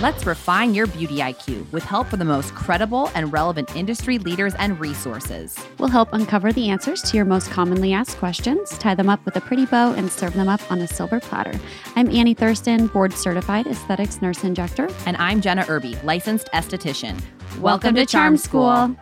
Let's refine your beauty IQ with help from the most credible and relevant industry leaders and resources. We'll help uncover the answers to your most commonly asked questions, tie them up with a pretty bow, and serve them up on a silver platter. I'm Annie Thurston, board certified aesthetics nurse injector. And I'm Jenna Irby, licensed esthetician. Welcome, Welcome to, to Charm School.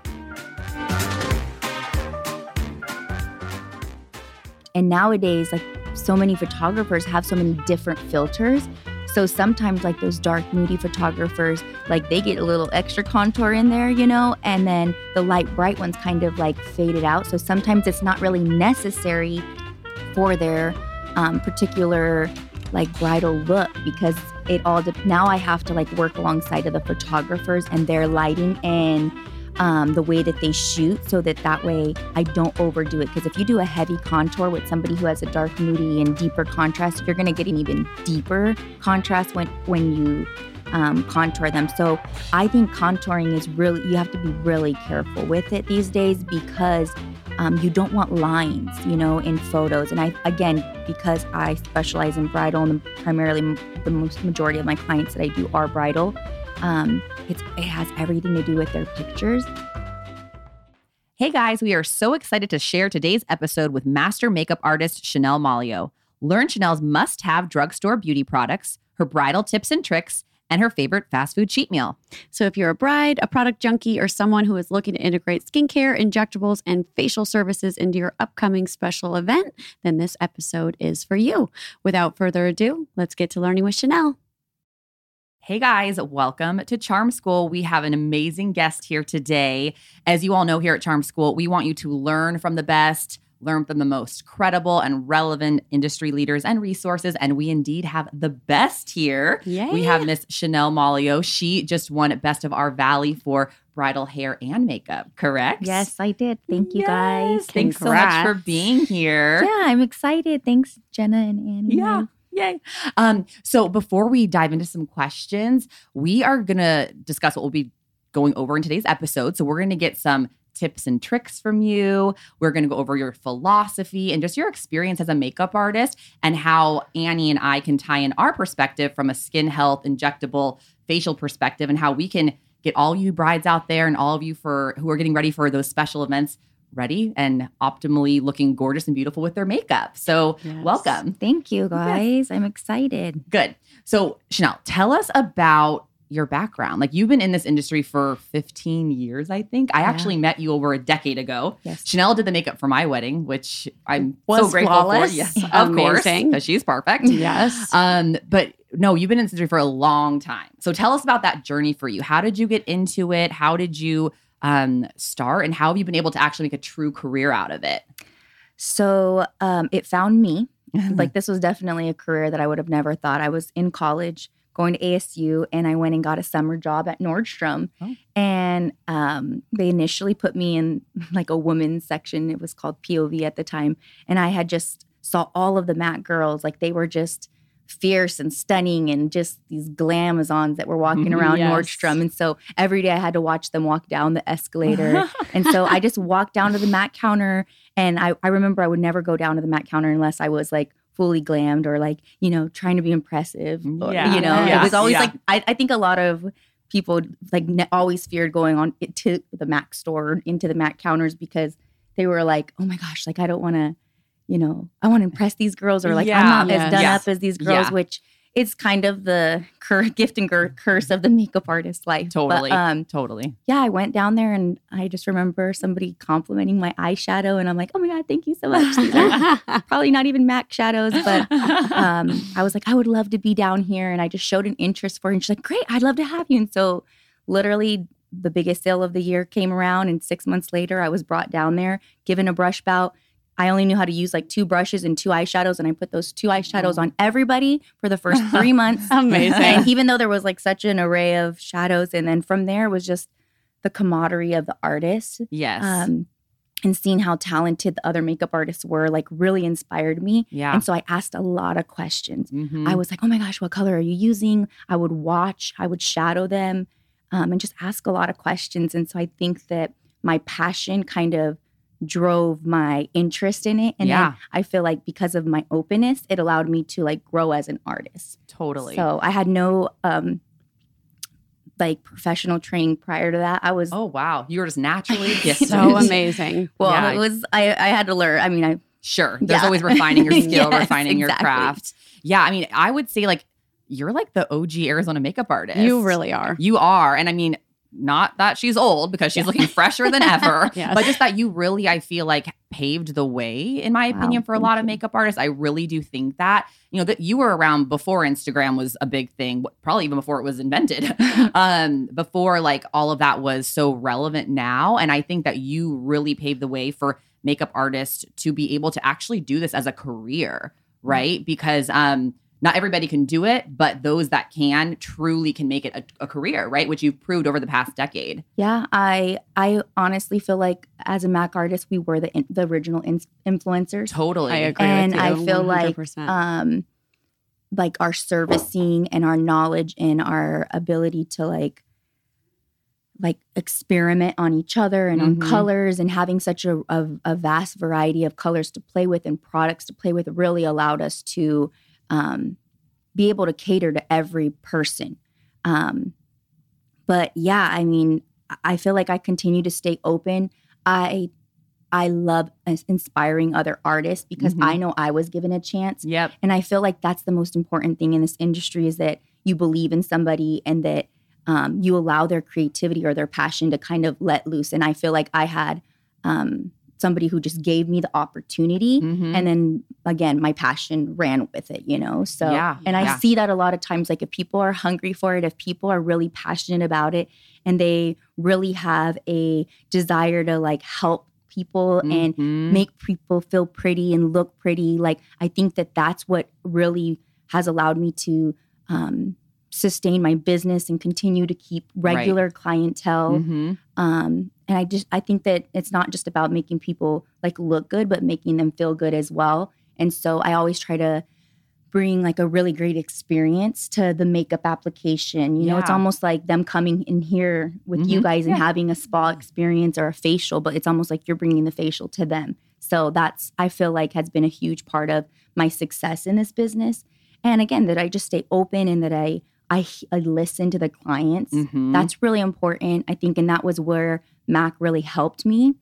And nowadays, like so many photographers have so many different filters so sometimes, like those dark, moody photographers, like they get a little extra contour in there, you know, and then the light, bright ones kind of like faded out. So sometimes it's not really necessary for their um, particular like bridal look because it all de- now I have to like work alongside of the photographers and their lighting and um, the way that they shoot so that that way I don't overdo it. Because if you do a heavy contour with somebody who has a dark, moody, and deeper contrast, you're going to get an even deeper contrast when when you um, contour them. So I think contouring is really you have to be really careful with it these days because um, you don't want lines, you know, in photos. And I again because I specialize in bridal and primarily the most majority of my clients that I do are bridal. Um, it's, it has everything to do with their pictures. Hey guys, we are so excited to share today's episode with master makeup artist Chanel Malio. Learn Chanel's must have drugstore beauty products, her bridal tips and tricks, and her favorite fast food cheat meal. So, if you're a bride, a product junkie, or someone who is looking to integrate skincare, injectables, and facial services into your upcoming special event, then this episode is for you. Without further ado, let's get to learning with Chanel. Hey guys, welcome to Charm School. We have an amazing guest here today. As you all know, here at Charm School, we want you to learn from the best, learn from the most credible and relevant industry leaders and resources. And we indeed have the best here. Yay. We have Miss Chanel Malio. She just won Best of Our Valley for bridal hair and makeup, correct? Yes, I did. Thank you yes. guys. Thanks Congrats. so much for being here. Yeah, I'm excited. Thanks, Jenna and Annie. Yeah. Yay. Um, so before we dive into some questions, we are going to discuss what we'll be going over in today's episode. So we're going to get some tips and tricks from you. We're going to go over your philosophy and just your experience as a makeup artist and how Annie and I can tie in our perspective from a skin health, injectable, facial perspective and how we can get all you brides out there and all of you for who are getting ready for those special events ready and optimally looking gorgeous and beautiful with their makeup. So, yes. welcome. Thank you, guys. Yes. I'm excited. Good. So, Chanel, tell us about your background. Like you've been in this industry for 15 years, I think. I yeah. actually met you over a decade ago. Yes. Chanel did the makeup for my wedding, which I'm Was so grateful flawless. for. Yes, of Amazing. course, because she's perfect. Yes. Um, but no, you've been in this industry for a long time. So tell us about that journey for you. How did you get into it? How did you um, start and how have you been able to actually make a true career out of it? So um, it found me. like this was definitely a career that I would have never thought. I was in college going to ASU and I went and got a summer job at Nordstrom. Oh. And um, they initially put me in like a women's section. It was called POV at the time. And I had just saw all of the Mac girls. Like they were just fierce and stunning and just these glamazons that were walking mm-hmm. around yes. Nordstrom. And so every day I had to watch them walk down the escalator. and so I just walked down to the Mac counter. And I, I remember I would never go down to the Mac counter unless I was like fully glammed or like, you know, trying to be impressive. Mm, or, yeah. You know, yeah. it was always yeah. like, I, I think a lot of people like ne- always feared going on to the Mac store into the Mac counters because they were like, oh my gosh, like I don't want to you know, I want to impress these girls or like yeah, I'm not as done yes. up as these girls, yeah. which it's kind of the cur- gift and cur- curse of the makeup artist life. Totally. But, um, totally. Yeah, I went down there and I just remember somebody complimenting my eyeshadow and I'm like, oh my God, thank you so much. These are probably not even MAC shadows, but um, I was like, I would love to be down here. And I just showed an interest for her. And she's like, great, I'd love to have you. And so literally the biggest sale of the year came around and six months later I was brought down there, given a brush bout I only knew how to use like two brushes and two eyeshadows, and I put those two eyeshadows on everybody for the first three months. Amazing. And even though there was like such an array of shadows, and then from there was just the camaraderie of the artists. Yes. Um, and seeing how talented the other makeup artists were like really inspired me. Yeah. And so I asked a lot of questions. Mm-hmm. I was like, oh my gosh, what color are you using? I would watch, I would shadow them um, and just ask a lot of questions. And so I think that my passion kind of drove my interest in it and yeah. i feel like because of my openness it allowed me to like grow as an artist totally so i had no um like professional training prior to that. I was Oh wow, you were just naturally gifted. So amazing. well, yeah. it was I I had to learn. I mean, I Sure. There's Yeah. always refining your skill, Yes, refining your craft. Yeah. I mean, I would say like you're like the OG Arizona makeup artist. You really are. You are. And I mean, not that she's old because she's looking fresher than ever, Yes. but just that you really, I feel like, paved the way, in my Wow, opinion, for a lot of makeup artists. I really do think that, you know, that you were around before Instagram was a big thing, probably even before it was invented, um, before like all of that was so relevant now. And I think that you really paved the way for makeup artists to be able to actually do this as a career, right? Because, um, not everybody can do it, but those that can truly can make it a, a career, right? Which you've proved over the past decade. yeah, I I honestly feel like as a Mac artist, we were the in, the original in, influencers. Totally. I agree. And with you, I feel like, 100%. um like our servicing and our knowledge and our ability to like like experiment on each other and Mhm. on colors and having such a, a, a vast variety of colors to play with and products to play with really allowed us to um, be able to cater to every person um, but yeah i mean I- feel like i continue to stay open i i love inspiring other artists because Mhm. i know i was given a chance Yep. and I feel like that's the most important thing in this industry is that you believe in somebody and that um, you allow their creativity or their passion to kind of let loose. And I feel like I had um, somebody who just gave me the opportunity. Mhm. And then again, my passion ran with it, you know? So, Yeah, and I yeah. see that a lot of times. Like, if people are hungry for it, if people are really passionate about it, and they really have a desire to like help people and Mhm. make people feel pretty and look pretty. Like I think that that's what really has allowed me to um, sustain my business and continue to keep regular clientele. Mhm. Um, and I just I think that it's not just about making people like look good, but making them feel good as well. And so I always try to bring like a really great experience to the makeup application. You know, it's almost like them coming in here with you Mhm. guys and Yeah. having a spa experience or a facial, but it's almost like you're bringing the facial to them. So that's I feel like has been a huge part of my success in this business. And again, that I just stay open and that I I, I listen to the clients. Mhm. That's really important, I think, and that was where Mac really helped me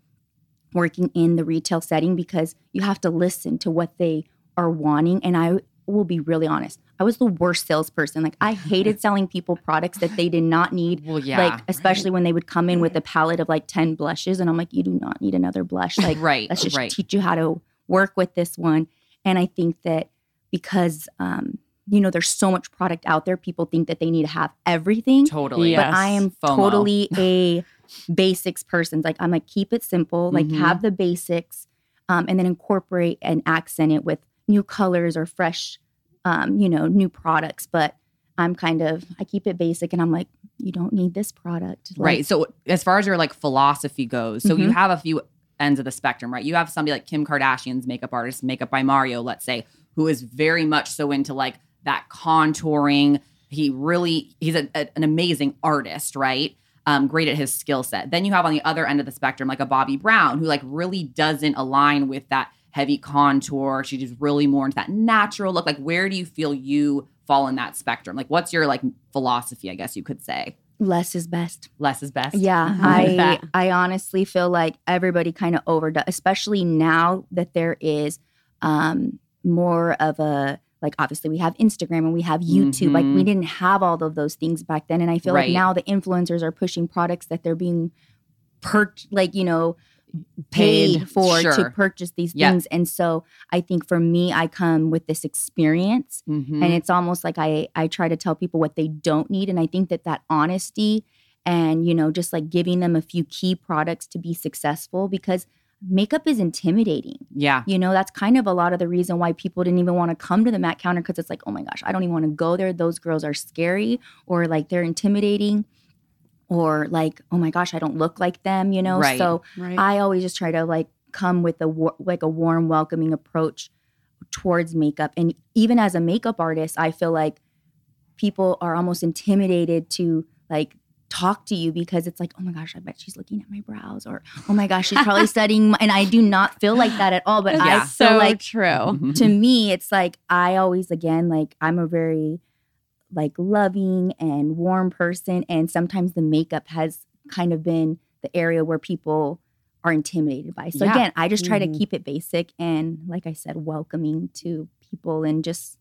working in the retail setting because you have to listen to what they are wanting. And I will be really honest, I was the worst salesperson. Like I hated selling people products that they did not need. well, yeah. Like especially when they would come in with a palette of like ten blushes, and I'm like, you do not need another blush. Like right. let's just right. teach you how to work with this one. And I think that because um, you know, there's so much product out there, people think that they need to have everything. totally. But I am FOMO. totally a basics person. Like I'm like, keep it simple, like Mhm. have the basics, um, and then incorporate and accent it with new colors or fresh, um, you know, new products. But I'm kind of I keep it basic, and I'm like, you don't need this product, Like, right. So as far as your like philosophy goes, so you Mhm. have a few ends of the spectrum, right? You have somebody like Kim Kardashian's makeup artist, Makeup by Mario, let's say, who is very much so into like that contouring. He really he's a, a- an amazing artist, right? Um, great at his skill set. Then you have on the other end of the spectrum like a Bobbi Brown, who like really doesn't align with that heavy contour. She's just really more into that natural look. Like, where do you feel you fall in that spectrum? Like, what's your like philosophy? I guess you could say less is best. less is best. Yeah, Mhm. I I. I honestly feel like everybody kind of overdoes, especially now that there is um, more of a like. Obviously, we have Instagram and we have YouTube. Like we Mhm. didn't have all of those things back then, and I feel Right. like now the influencers are pushing products that they're being per like you know paid, Paid, for to purchase these Yeah. things. And so I think for me, I come with this experience Mhm. and it's almost like I I try to tell people what they don't need and I think that that honesty and you know just like giving them a few key products to be successful because makeup is intimidating. yeah. You know, that's kind of a lot of the reason why people didn't even want to come to the Mac counter because it's like, oh my gosh, I don't even want to go there. Those girls are scary or like they're intimidating or like, oh my gosh, I don't look like them, you know? Right. So Right. I always just try to like come with a war- like a warm, welcoming approach towards makeup. And even as a makeup artist, I feel like people are almost intimidated to like talk to you because it's like, oh my gosh, I bet she's looking at my brows, or oh my gosh, she's probably studying. My, and I do not feel like that at all. But I Yeah. feel so like true. Mhm. to me, it's like I always again like I'm a very like loving and warm person and sometimes the makeup has kind of been the area where people are intimidated by. So Yeah. again, I just try Mhm. to keep it basic and like I said welcoming to people and just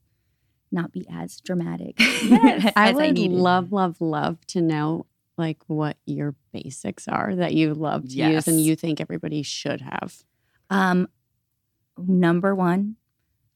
not be as dramatic. Yes. I would needed. love, love, love to know like what your basics are that you love to use and you think everybody should have. Um, number one,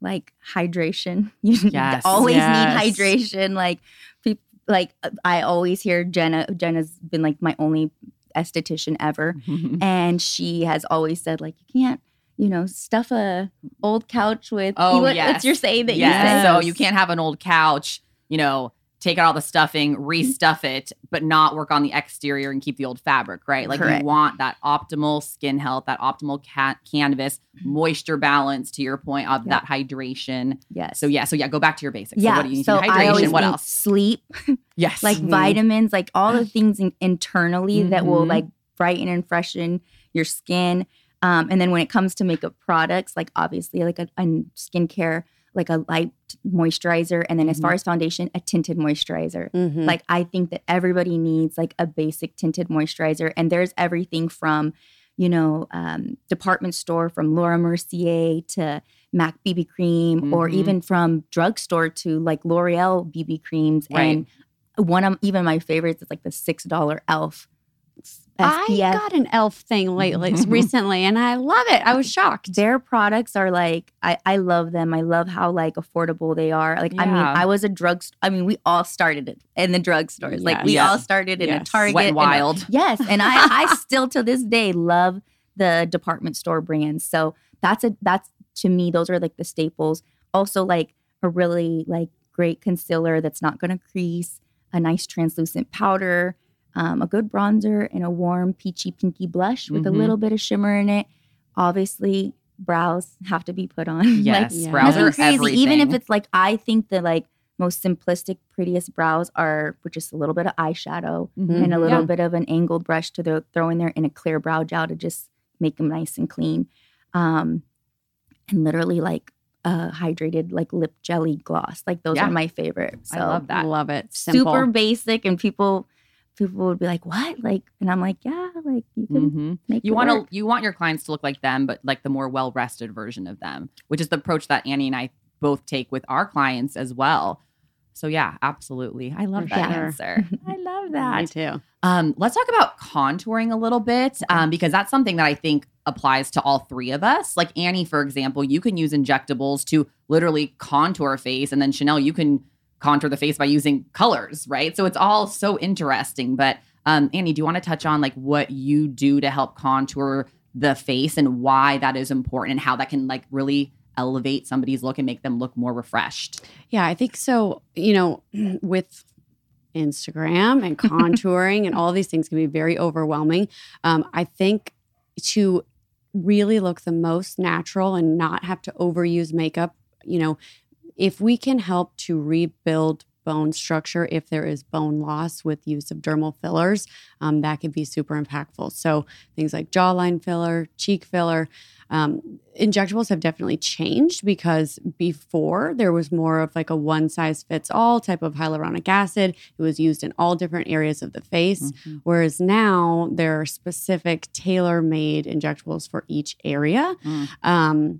like hydration. You Yes. always Yes. need hydration. Like, peop like uh, I always hear Jenna. Jenna's been like my only esthetician ever, and she has always said like you can't, you know, stuff a old couch with. Oh, what, yes. What's your say that yes. you say? So you can't have an old couch, you know, take out all the stuffing, restuff it, but not work on the exterior and keep the old fabric, right? Like Correct. you want that optimal skin health, that optimal ca- canvas, moisture balance to your point of Yep. that hydration. Yes. So yeah, so yeah, go back to your basics. Yeah. So what do you need? so You need I always hydration. What think else? Sleep. Yes. like Mhm. vitamins, like all the things in, internally that will Mhm. like brighten and freshen your skin. Um, and then when it comes to makeup products, like obviously like a, a skincare, like a light moisturizer, and then as Mm-hmm. far as foundation, a tinted moisturizer. Mhm. Like I think that everybody needs like a basic tinted moisturizer, and there's everything from, you know, um, department store from Laura Mercier to Mac BB cream, or Mhm. even from drugstore to like L'Oreal BB creams. Right. And one of even my favorites is like the six dollar Elf I got an elf thing lately recently and I love it. I was shocked. Their products are like I, I love them. I love how like affordable they are. Like I mean, I was a drug. I mean, we all started it in the drugstores. Like we Yes. all started in a Target. And a- wild. Yes, and I, I still to this day love the department store brands. So that's a that's to me those are like the staples. Also like a really like great concealer that's not going to crease, a nice translucent powder, um, a good bronzer, and a warm peachy pinky blush with Mhm. a little bit of shimmer in it. Obviously, brows have to be put on. Yes. Yeah. Brows are crazy. everything. Even if it's like I think the like most simplistic, prettiest brows are with just a little bit of eyeshadow Mhm. and a little Yeah. bit of an angled brush to the, throw in there and a clear brow gel to just make them nice and clean. Um, and literally like a hydrated like lip jelly gloss. Like those Yeah. are my favorite. So I love that. Love it. Simple. super basic and people people would be like, What? Like and I'm like, Yeah, like you can Mhm. make You want to you want your clients to look like them, but like the more well rested version of them, which is the approach that Annie and I both take with our clients as well. So yeah, absolutely. I love For that sure. answer. I love Me that. too. Um, let's talk about contouring a little bit, um, because that's something that I think applies to all three of us. Like Annie, for example, you can use injectables to literally contour a face, and then Chanel, you can contour the face by using colors, right? So it's all so interesting. But um, Annie, do you want to touch on like what you do to help contour the face and why that is important and how that can like really elevate somebody's look and make them look more refreshed? Yeah, I think so. You know, with Instagram and contouring and all these things can be very overwhelming. Um, I think to really look the most natural and not have to overuse makeup, you know, if we can help to rebuild bone structure if there is bone loss with use of dermal fillers, um, that can be super impactful. So things like jawline filler, cheek filler, um, injectables have definitely changed because before there was more of like a one size fits all type of hyaluronic acid. It was used in all different areas of the face. Mhm. Whereas now there are specific tailor made injectables for each area. Mm. Um,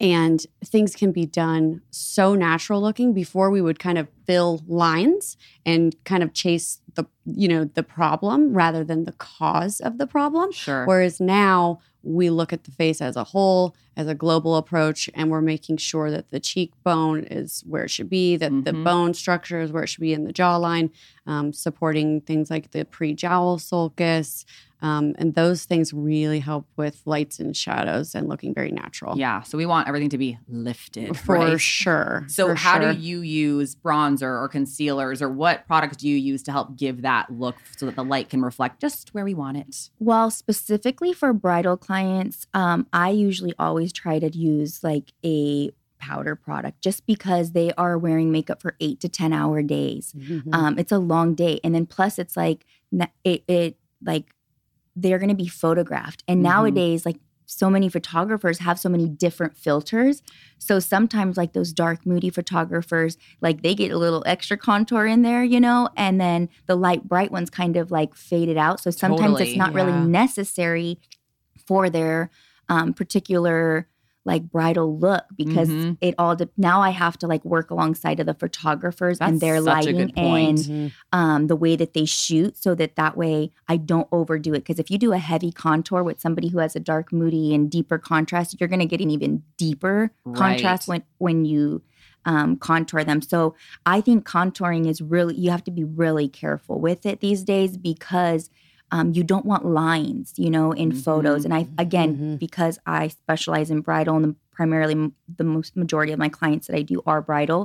and things can be done so natural looking before we would kind of fill lines and kind of chase the you know the problem rather than the cause of the problem Sure. Whereas now we look at the face as a whole, as a global approach, and we're making sure that the cheekbone is where it should be, that the Mhm. bone structure is where it should be in the jawline, um, supporting things like the pre jowl sulcus. Um, and those things really help with lights and shadows and looking very natural. Yeah. So we want everything to be lifted. For right? sure. So, for how sure. do you use bronzer or concealers, or what products do you use to help give that look so that the light can reflect just where we want it? Well, specifically for bridal clients, um, I usually always try to use like a powder product just because they are wearing makeup for eight to 10 hour days. Mhm. Um, it's a long day. And then plus it's like, it, it like, they're going to be photographed. And Mhm. nowadays, like so many photographers have so many different filters. So sometimes like those dark moody photographers, like they get a little extra contour in there, you know, and then the light bright ones kind of like faded out. So sometimes Totally, it's not yeah. really necessary for their um, particular like bridal look because Mhm. it all de- now I have to like work alongside of the photographers That's and their lighting and um, the way that they shoot so that that way I don't overdo it. Because if you do a heavy contour with somebody who has a dark, moody, and deeper contrast, you're going to get an even deeper contrast when when you um, contour them. So I think contouring is really you have to be really careful with it these days because. Um, you don't want lines, you know, in photos. Mhm. And I, again, Mhm. because I specialize in bridal and the, primarily the most majority of my clients that I do are bridal,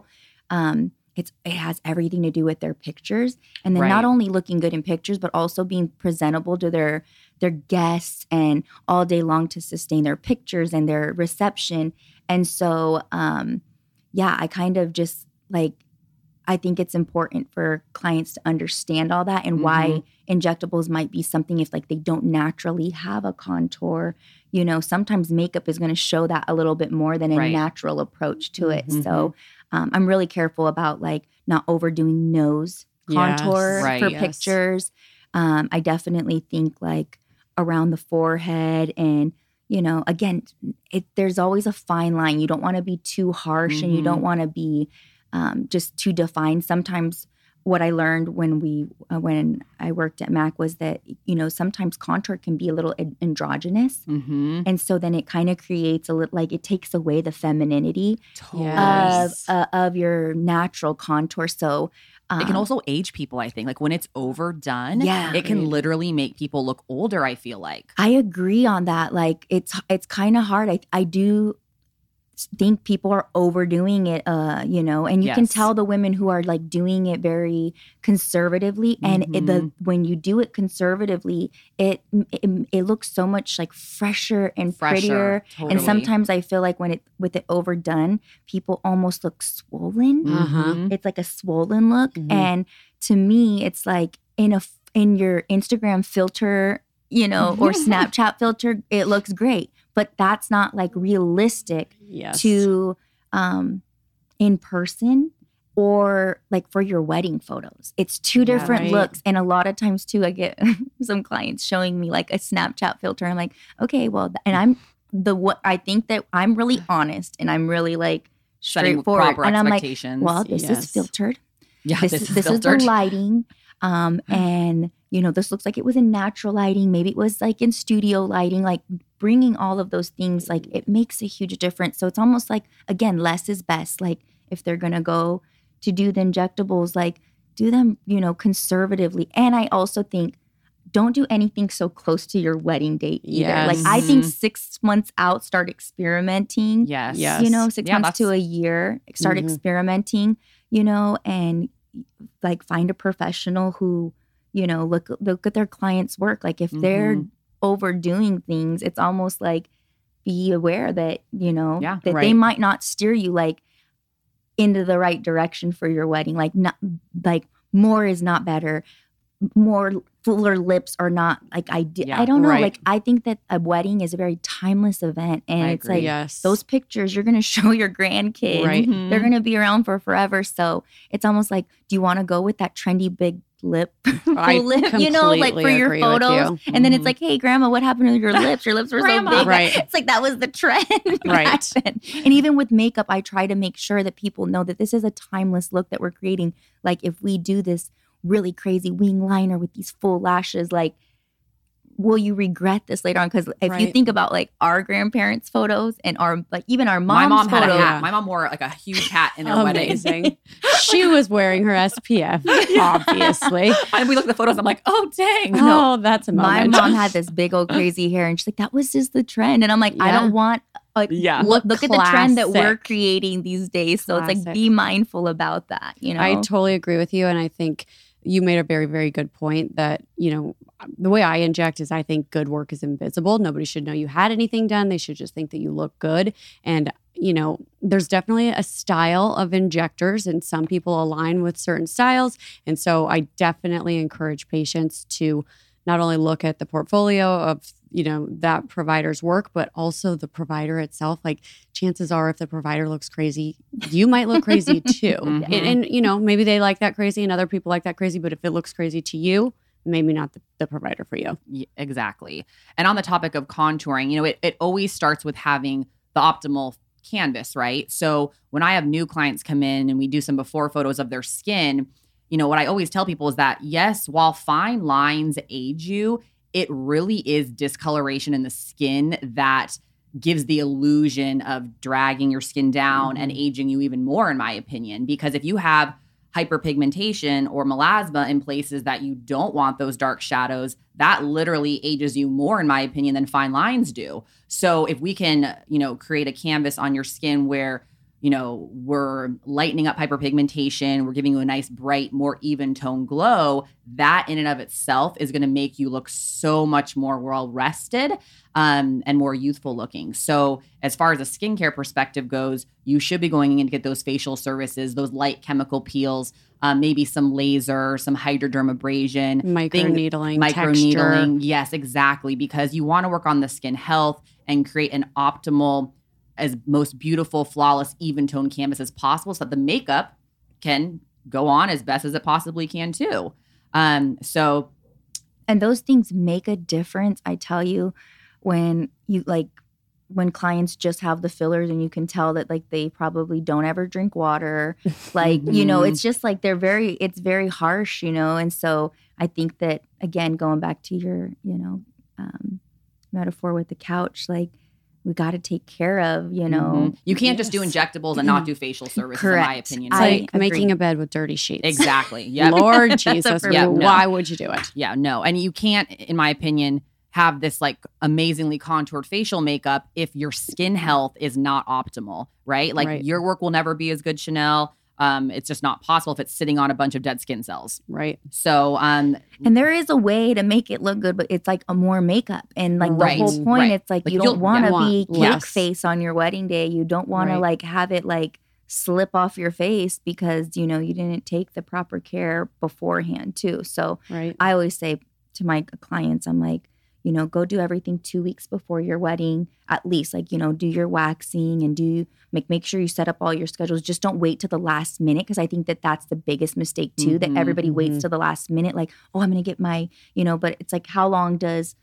um, it's it has everything to do with their pictures and then Right. not only looking good in pictures but also being presentable to their their guests and all day long to sustain their pictures and their reception and so um yeah i kind of just like i think it's important for clients to understand all that and why injectables might be something if like they don't naturally have a contour you know sometimes makeup is going to show that a little bit more than a Right. natural approach to it Mhm. so um, i'm really careful about like not overdoing nose contour Yes. Right. for Yes. pictures um, i definitely think like around the forehead and you know again it, there's always a fine line you don't want to be too harsh and you don't want to be um, just to define. sometimes what i learned when we uh, when i worked at mac was that you know sometimes contour can be a little an- androgynous Mm-hmm. and so then it kind of creates a little like it takes away the femininity Totally. of uh, of your natural contour so um, it can also age people, I think. Like when it's overdone, Yeah. it can literally make people look older, I feel like. I agree on that. Like it's it's kind of hard. I I do think people are overdoing it uh you know and you can tell the women who are like doing it very conservatively and it, the Mhm. when you do it conservatively it, it it looks so much like fresher and prettier Fresher. and sometimes i feel like when it with it overdone people almost look swollen Uh-huh. Mhm. it's like a swollen look Mhm. and to me it's like in a in your instagram filter you know or snapchat filter it looks great but that's not like realistic Yes. to um in person or like for your wedding photos it's two Yeah. different Right. looks and a lot of times too i get some clients showing me like a snapchat filter i'm like okay well and i'm the what i think that i'm really honest and i'm really like straightforward proper and i'm like well this Yes. is filtered yeah, this, this, is is this is filtered. the lighting um and you know this looks like it was in natural lighting maybe it was like in studio lighting like bringing all of those things like it makes a huge difference so it's almost like again less is best like if they're gonna go to do the injectables like do them you know conservatively and i also think don't do anything so close to your wedding date either like i think six months out start experimenting yes. Yes. you know, six Yeah, months to a year, start Mhm. experimenting, you know, and like find a professional who, you know, look look at their clients' work. Like if they're Mhm. Overdoing things, it's almost like be aware that, you know, Yeah, that they might not steer you like into the right direction for your wedding. Like not like more is not better. More fuller lips are not like I did. Yeah, I don't know. right. Like I think that a wedding is a very timeless event, and I it's agree. like yes. those pictures you're going to show your grandkids. Right. They're mm-hmm. going to be around for forever. So it's almost like, do you want to go with that trendy big lip, full lip, you know, like for your photos? you. And then it's Mhm. like, hey, grandma, what happened to your lips? Your lips were so big. Right. It's like that was the trend. Right. then. And even with makeup, I try to make sure that people know that this is a timeless look that we're creating. Like if we do this really crazy wing liner with these full lashes, like will you regret this later on? Because if you think about like our grandparents' photos and our like even our mom's My mom's mom had a hat. My mom wore like a huge hat in her wedding. Amazing. she was wearing her SPF, obviously. and we look at the photos. I'm like, oh dang. Oh, that's a moment. my mom had this big old crazy hair, and she's like, "That was just the trend." And I'm like, I don't want. Like, Yeah. look, look at the trend that we're creating these days. So it's like, be mindful about that. You know, I totally agree with you. And I think you made a very, very good point that, you know, the way I inject is I think good work is invisible. Nobody should know you had anything done. They should just think that you look good. And, you know, there's definitely a style of injectors, and some people align with certain styles. And so I definitely encourage patients to not only look at the portfolio of you know that provider's work but also the provider itself like chances are if the provider looks crazy you might look crazy too Mhm. and, and, you know maybe they like that crazy and other people like that crazy but if it looks crazy to you maybe not the, the provider for you Y- exactly. And on the topic of contouring, you know, it, it always starts with having the optimal canvas, right? So when I have new clients come in and we do some before photos of their skin, you know, what I always tell people is that yes, while fine lines age you, it really is discoloration in the skin that gives the illusion of dragging your skin down and mm-hmm. aging you even more, in my opinion. Because if you have hyperpigmentation or melasma in places that you don't want those dark shadows, that literally ages you more, in my opinion, than fine lines do. So if we can, you know, create a canvas on your skin where you know, we're lightening up hyperpigmentation, we're giving you a nice, bright, more even tone glow. That in and of itself is going to make you look so much more well rested um, and more youthful looking. So, as far as a skincare perspective goes, you should be going in to get those facial services, those light chemical peels, um, maybe some laser, some hydrodermabrasion, micro Thing- needling micro texture. needling. Yes, exactly. Because you want to work on the skin health and create an optimal, as most beautiful, flawless, even tone canvas as possible so that the makeup can go on as best as it possibly can too. Um, so and those things make a difference i tell you when you like when clients just have the fillers and you can tell that like they probably don't ever drink water. Like you know it's just like they're very it's very harsh you know? And so i think that again going back to your you know um, metaphor with the couch like we got to take care of you know mhm. you can't just do injectables and not do facial services, in my Correct. opinion. It's I like agree. making a bed with dirty sheets exactly. Yeah. lord jesus Yeah, no. why would you do it Yeah, no. And you can't, in my opinion, have this like amazingly contoured facial makeup if your skin health is not optimal, right? Like Right. your work will never be as good, Chanel. Um, it's just not possible if it's sitting on a bunch of dead skin cells. right. So, um, and there is a way to make it look good but it's like a more makeup. And like Right, the whole point right. it's like, Like, you don't want to yeah, be cake face on your wedding day. You don't want Right. to like have it like slip off your face because you know you didn't take the proper care beforehand too. So i always say to my clients i'm like you know go do everything two weeks before your wedding at least like you know do your waxing and do make make sure you set up all your schedules. Just don't wait to the last minute because i think that that's the biggest mistake too Mhm, that everybody mhm. waits to the last minute like oh i'm gonna get my you know but it's like how long does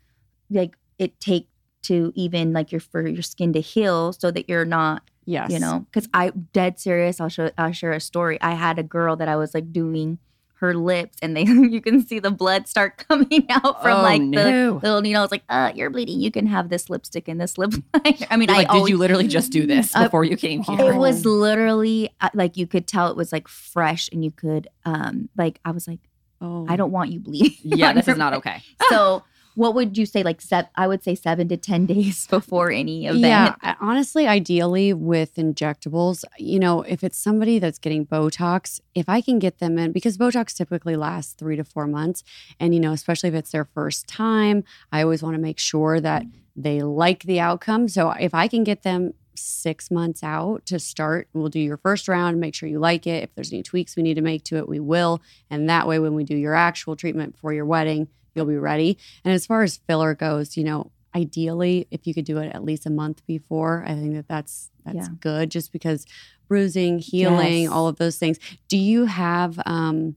like it take to even like your for your skin to heal so that you're not yes. you know? Because i dead serious i'll show i'll share a story. I had a girl that i was like doing her lips and they you can see the blood start coming out from Oh, like the little needle. I was like, uh, you're bleeding. You can have this lipstick and this lip liner. I mean, I like, did you literally just do this I- before you came here? it was literally uh, like you could tell it was like fresh and you could um like I was like, oh I don't want you bleeding. yeah, this is not okay. So what would you say like set I would say seven to ten days before any event. Yeah, honestly, ideally with injectables, you know, if it's somebody that's getting Botox, if I can get them in, because Botox typically lasts three to four months. And, you know, especially if it's their first time, I always want to make sure that they like the outcome. So if I can get them six months out to start, we'll do your first round, make sure you like it. If there's any tweaks we need to make to it, we will. And that way, when we do your actual treatment for your wedding, you'll be ready. And as far as filler goes, you know, ideally, if you could do it at least a month before, I think that that's that's Yeah. good. Just because bruising, healing, Yes. all of those things. Do you have um,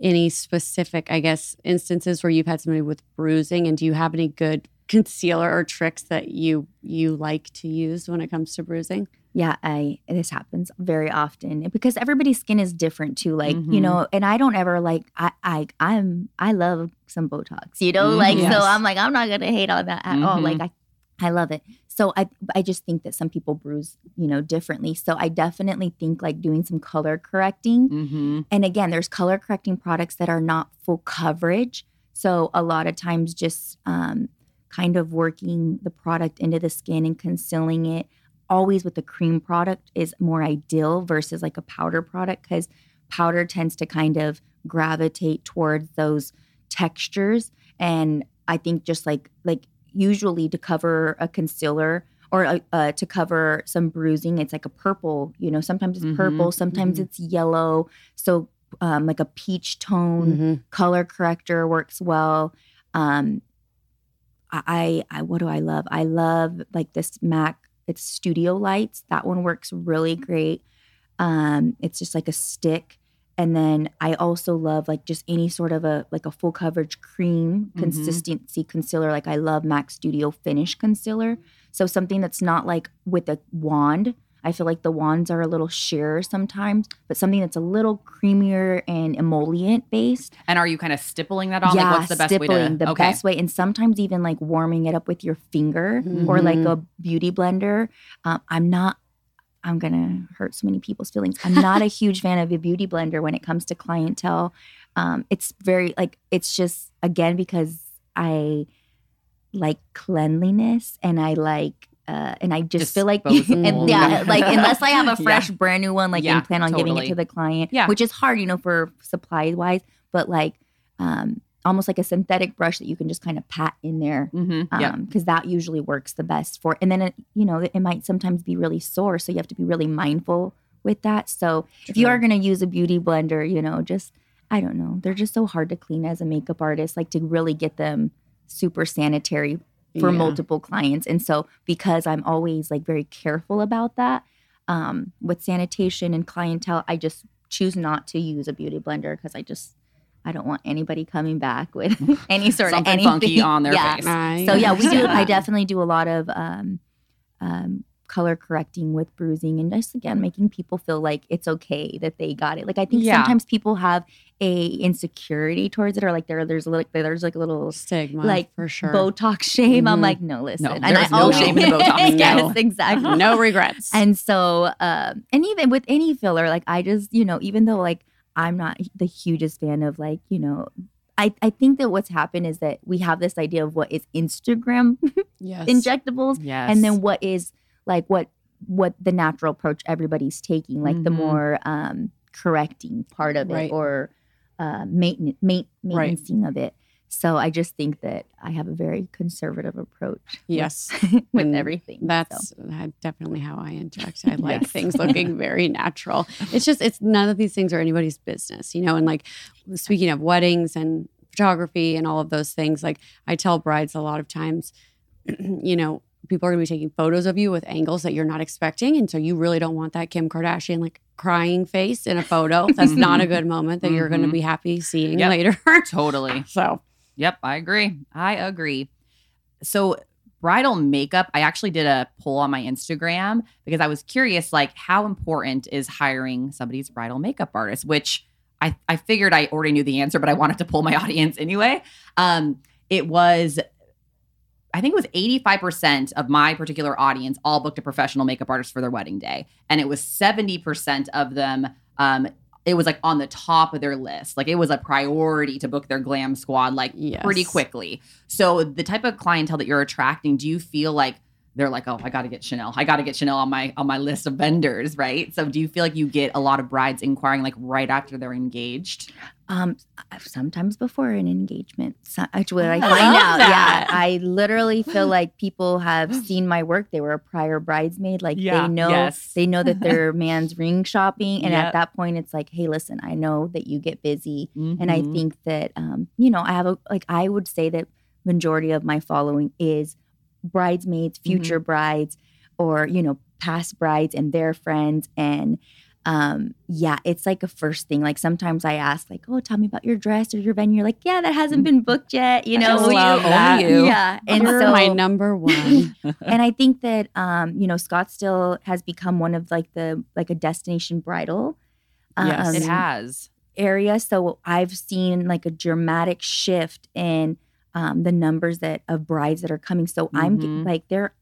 any specific, I guess, instances where you've had somebody with bruising, and do you have any good concealer or tricks that you you like to use when it comes to bruising? Yeah, I this happens very often because everybody's skin is different too. Like you Mhm. know, and I don't ever like I I I'm I love some Botox. You know, Mhm. like Yes. so I'm like I'm not gonna hate on that at all. Like I I love it. So I I just think that some people bruise you know differently. So I definitely think like doing some color correcting. Mm-hmm. And again, there's color correcting products that are not full coverage. So a lot of times just um, kind of working the product into the skin and concealing it always with the cream product is more ideal versus like a powder product because powder tends to kind of gravitate towards those textures and i think just like like usually to cover a concealer or uh, uh, to cover some bruising it's like a purple you know sometimes it's Mhm, purple sometimes mhm. it's yellow so um, like a peach tone Mhm. color corrector works well Um, I, I what do I love? I love like this Mac. It's Studio Lights. That one works really great. Um, it's just like a stick. And then I also love like just any sort of a like a full coverage cream Mhm. consistency concealer. Like I love MAC Studio Finish concealer. So something that's not like with a wand. I feel like the wands are a little sheer sometimes, but something that's a little creamier and emollient based. And are you kind of stippling that on? yeah, like, what's the best way stippling, to? the okay. best way, and sometimes even like warming it up with your finger or Mhm. like a beauty blender. Um, I'm not. I'm gonna hurt so many people's feelings. I'm not a huge fan of a beauty blender when it comes to clientele. Um, it's very like it's just again because I like cleanliness and I like uh, and I just feel like and yeah, like unless I have a Yeah. fresh brand new one, like Yeah, and plan on giving it to the client, Yeah. which is hard, you know, for supply wise, but like um almost like a synthetic brush that you can just kind of pat in there Mm-hmm. um, yeah. because that usually works the best for and then it, you know it might sometimes be really sore so you have to be really mindful with that so if you are going to use a beauty blender you know just i don't know they're just so hard to clean as a makeup artist like to really get them super sanitary for Yeah. multiple clients and so because i'm always like very careful about that um, with sanitation and clientele i just choose not to use a beauty blender because i just i don't want anybody coming back with any sort of anything funky on their yeah. face. I so yeah, we do. I definitely do a lot of um, um, color correcting with bruising, and just again making people feel like it's okay that they got it. Like I think Yeah. sometimes people have a insecurity towards it, or like there there's a little there's like a little stigma, like, for sure. Botox shame. I'm Mhm. like, no, listen. there's no shame in the Botox. yes, No. exactly. no regrets. And so, um, and even with any filler, like I just, you know, even though like I'm not the hugest fan of like, you know, I, I think that what's happened is that we have this idea of what is Instagram yes. injectables Yes. and then what is like what what the natural approach everybody's taking, like the Mhm. more um correcting part of Right. it or uh maintenance ma- Right. maintaining of it. So I just think that I have a very conservative approach Yes. with And everything. That's uh, definitely how I interact. I like Yes. things looking very natural. It's just, it's none of these things are anybody's business, you know? And like, speaking of weddings and photography and all of those things, like I tell brides a lot of times, you know, people are going to be taking photos of you with angles that you're not expecting. And so you really don't want that Kim Kardashian like crying face in a photo. That's not a good moment that you're going to be happy seeing Yep. later. totally. so, Yep, I agree. I agree. So, bridal makeup, I actually did a poll on my Instagram because I was curious like how important is hiring somebody's bridal makeup artist, which I I figured I already knew the answer, but I wanted to pull my audience anyway. Um it was I think it was 85% of my particular audience all booked a professional makeup artist for their wedding day. And it was 70% of them um it was like on the top of their list. Like it was a priority to book their glam squad like yes. pretty quickly. So the type of clientele that you're attracting, do you feel like they're like, oh, I got to get Chanel. I got to get Chanel on my on my list of vendors, right? So do you feel like you get a lot of brides inquiring like right after they're engaged? Um, sometimes before an engagement. So, actually, I I find out. that. Yeah, I literally feel like people have seen my work. They were a prior bridesmaid. Like Yeah, they know yes. they know that their man's ring shopping, and Yep. at that point, it's like, hey, listen, I know that you get busy, and I Mhm. think that um, you know, I have a like I would say that majority of my following is bridesmaids, Mm-hmm. future brides, or you know, past brides and their friends and um yeah it's like a first thing like sometimes i ask like oh tell me about your dress or your venue you're like yeah that hasn't been booked yet you know you- love that. You. yeah and You're so my number one. and i think that um you know scottsdale has become one of like the like a destination bridal Yes. um, it has. area. So I've seen like a dramatic shift in um, the numbers that of brides that are coming. So I'm Mhm. like there,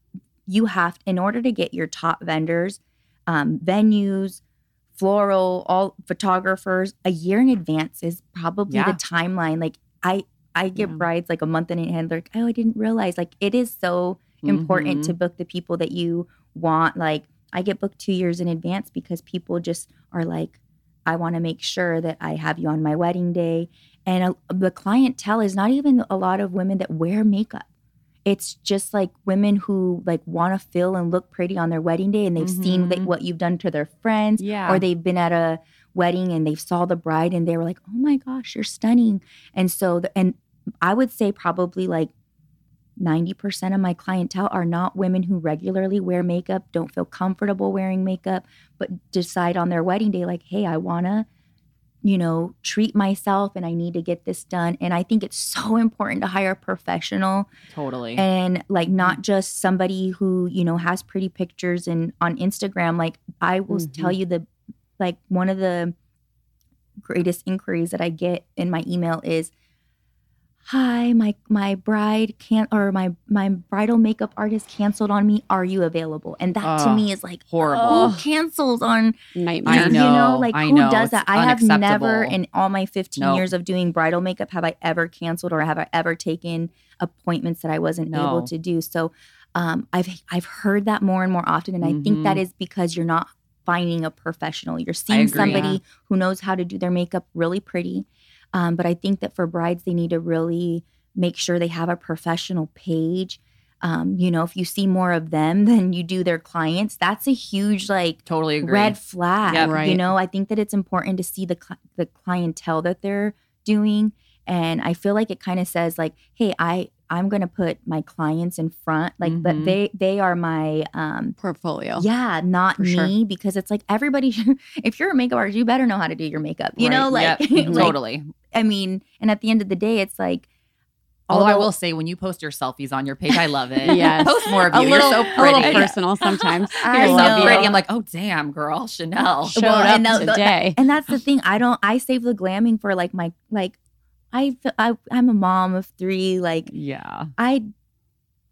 you have in order to get your top vendors, um, venues, floral, all photographers a year in advance is probably Yeah. the timeline. Like I I get Yeah. brides like a month in hand. They're like, oh, I didn't realize. Like it is so important Mhm. to book the people that you want. Like I get booked two years in advance because people just are like, I want to make sure that I have you on my wedding day. And uh the clientele is not even a lot of women that wear makeup. It's just like women who like want to feel and look pretty on their wedding day, and they've seen that Mhm. what you've done to their friends, Yeah. or they've been at a wedding and they saw the bride and they were like, "Oh my gosh, you're stunning!" And so, the, and I would say probably like 90% of my clientele are not women who regularly wear makeup, don't feel comfortable wearing makeup, but decide on their wedding day, like, hey, I wanna, you know, treat myself and I need to get this done. And I think it's so important to hire a professional Totally. and like not just somebody who, you know, has pretty pictures and on Instagram. Like, I will Mhm. tell you the, like, one of the greatest inquiries that I get in my email is, hi my my bride can't or my my bridal makeup artist canceled on me are you available and that to me is like horrible. who cancels on Nightmare. I you know, know like I who know, does it's that i have never in all my 15 No. years of doing bridal makeup have i ever canceled or have i ever taken appointments that i wasn't No. able to do so um, i've i've heard that more and more often and i think that Mhm. because you're not finding a professional you're seeing agree. somebody who knows how to do their makeup really pretty um, but i think that for brides they need to really make sure they have a professional page um, you know if you see more of them than you do their clients that's a huge like totally agree. red flag. Yep. You know, I think that it's important to see the cli- the clientele that they're doing, and I feel like it kind of says like, "Hey, I I'm gonna put my clients in front, like, Mhm. but they they are my um." Portfolio. Yeah, not For me sure. because it's like everybody. if you're a makeup artist, you better know how to do your makeup. You know, like, Yep. like, totally. I mean, and at the end of the day, it's like. Although I will say, when you post your selfies on your page, I love it. Yes. post more of A you. little, You're so a little pretty. personal sometimes. I You're know. so pretty. I'm like, oh damn, girl, Chanel. Showed Well, up and the- the- today. and that's the thing i don't i save the glamming for like my like I, I i'm a mom of three like Yeah. i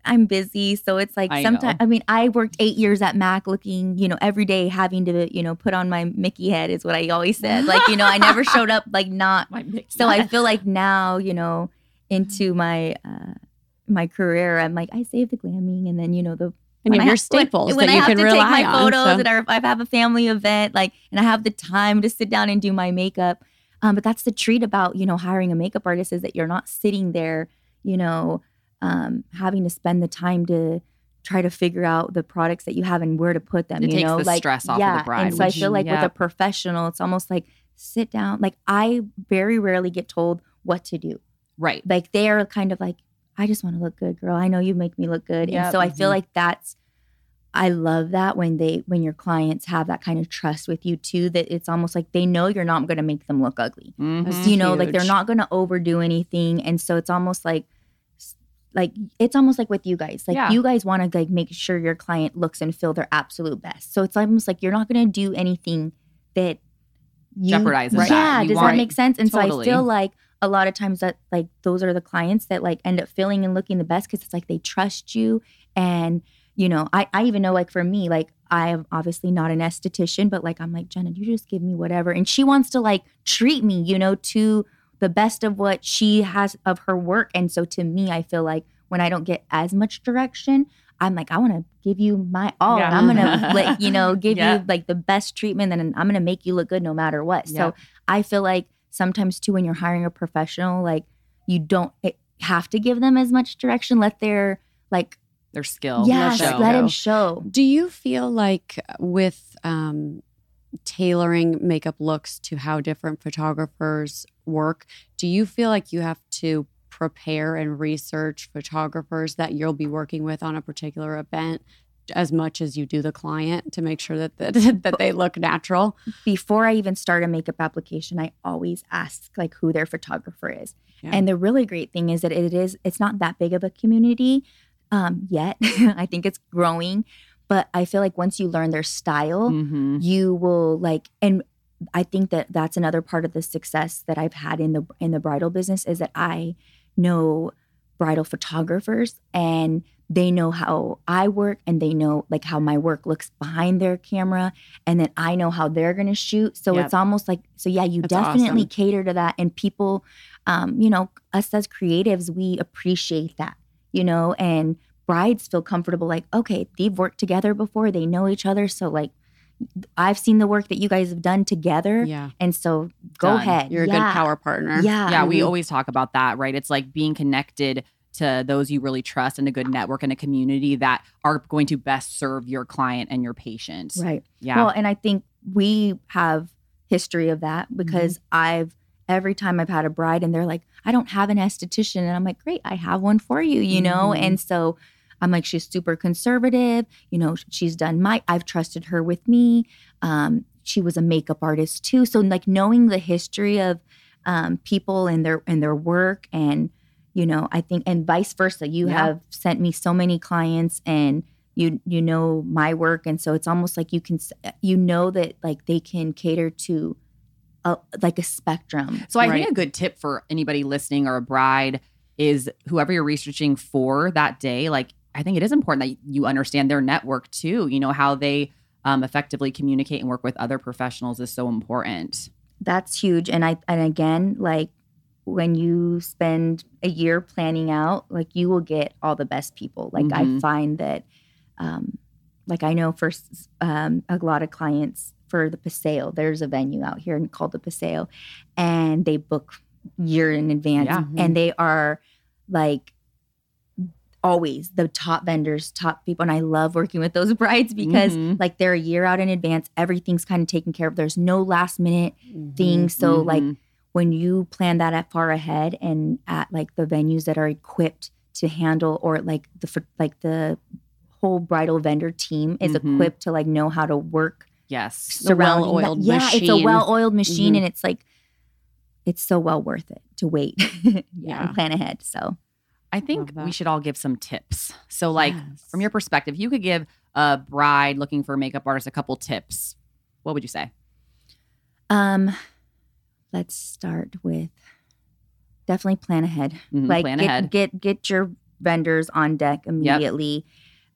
i'm busy so it's like I sometimes know. i mean i worked eight years at mac looking you know every day having to you know put on my mickey head is what i always said like you know i never showed up like not My Mickey. so i feel like now you know into my uh my career i'm like i save the glamming and then you know the and when have your ha- when- staples when, that I have can to take my on. photos so- and I have a family event, like, and I have the time to sit down and do my makeup. Um, but that's the treat about you know hiring a makeup artist is that you're not sitting there, you know, um, having to spend the time to try to figure out the products that you have and where to put them. It you takes know, the like stress off of the yeah. bride, And so I feel like yeah. with a professional, it's almost like sit down. Like I very rarely get told what to do right. like they're kind of like i just want to look good girl i know you make me look good and so i feel Mhm. like that's i love that when they when your clients have that kind of trust with you too that it's almost like they know you're not going to make them look ugly. Mhm. That's you know like they're not going to overdo anything and so it's almost like like it's almost like with you guys. Like Yeah. you guys want to like make sure your client looks and feel their absolute best. So it's almost like you're not going to do anything that you, Jeopardizes that. yeah You does want- that make sense? And so i feel like a lot of times that like those are the clients that like end up feeling and looking the best because it's like they trust you and you know I, I even know like for me like i'm obviously not an esthetician but like i'm like jenna you just give me whatever and she wants to like treat me you know to the best of what she has of her work and so to me i feel like when i don't get as much direction i'm like i want to give you my all Yeah. i'm gonna like you know give Yeah. you like the best treatment and i'm gonna make you look good no matter what Yeah. so I feel like sometimes too when you're hiring a professional, like you don't eh, have to give them as much direction. Let their like Their skill. yes, show. let them show. Do you feel like with um, tailoring makeup looks to how different photographers work, do you feel like you have to prepare and research photographers that you'll be working with on a particular event as much as you do the client to make sure that that, that they look natural? Before I even start a makeup application, I always ask like who their photographer is. Yeah. And the really great thing is that it is it's not that big of a community um, yet. I think it's growing, but I feel like once you learn their style, Mhm. you will like and i think that that's another part of the success that i've had in the in the bridal business is that i know bridal photographers and they know how i work and they know like how my work looks behind their camera and then i know how they're going to shoot so Yep. it's almost like so yeah you That's definitely awesome. cater to that and people um you know us as creatives we appreciate that you know and brides feel comfortable like okay they've worked together before they know each other so like i've seen the work that you guys have done together Yeah. and so go Done. ahead You're a yeah. good power partner. yeah yeah, we Mhm. always talk about that, right? It's like being connected to those you really trust and a good network and a community that are going to best serve your client and your patient. right Yeah. well and i think we have history of that because Mm-hmm. i've every time I've had a bride and they're like, I don't have an esthetician. And I'm like, great, I have one for you, you know? Mhm. And so I'm like, she's super conservative. You know, she's done my, I've trusted her with me. Um, she was a makeup artist too. So like knowing the history of um, people and their and their work and you know i think and vice versa you Yeah. have sent me so many clients and you you know my work and so it's almost like you can you know that like they can cater to a, like a spectrum So I Right. think a good tip for anybody listening or a bride is whoever you're researching for that day. Like I think it is important that you understand their network too. You know how they um, effectively communicate and work with other professionals is so important. that's huge and i and again like when you spend a year planning out like you will get all the best people like i Mhm. find that um like i know for um, a lot of clients for the paseo there's a venue out here called the paseo and they book year in advance Yeah. and they are like always the top vendors top people and i love working with those brides because Mhm. like they're a year out in advance everything's kind of taken care of there's no last minute Mhm. things. So like Mhm. when you plan that at far ahead and at like the venues that are equipped to handle or like the like the whole bridal vendor team is Mhm. equipped to like know how to work yes. surrounding that- well-oiled Yeah, it's a well-oiled machine Mhm. and it's like it's so well worth it to wait. yeah, Yeah. and plan ahead. So I think we should all give some tips. So like Yes. from your perspective, you could give a bride looking for a makeup artist a couple tips. What would you say? um let's start with definitely plan ahead. Mhm, like plan get, ahead. get get your vendors on deck immediately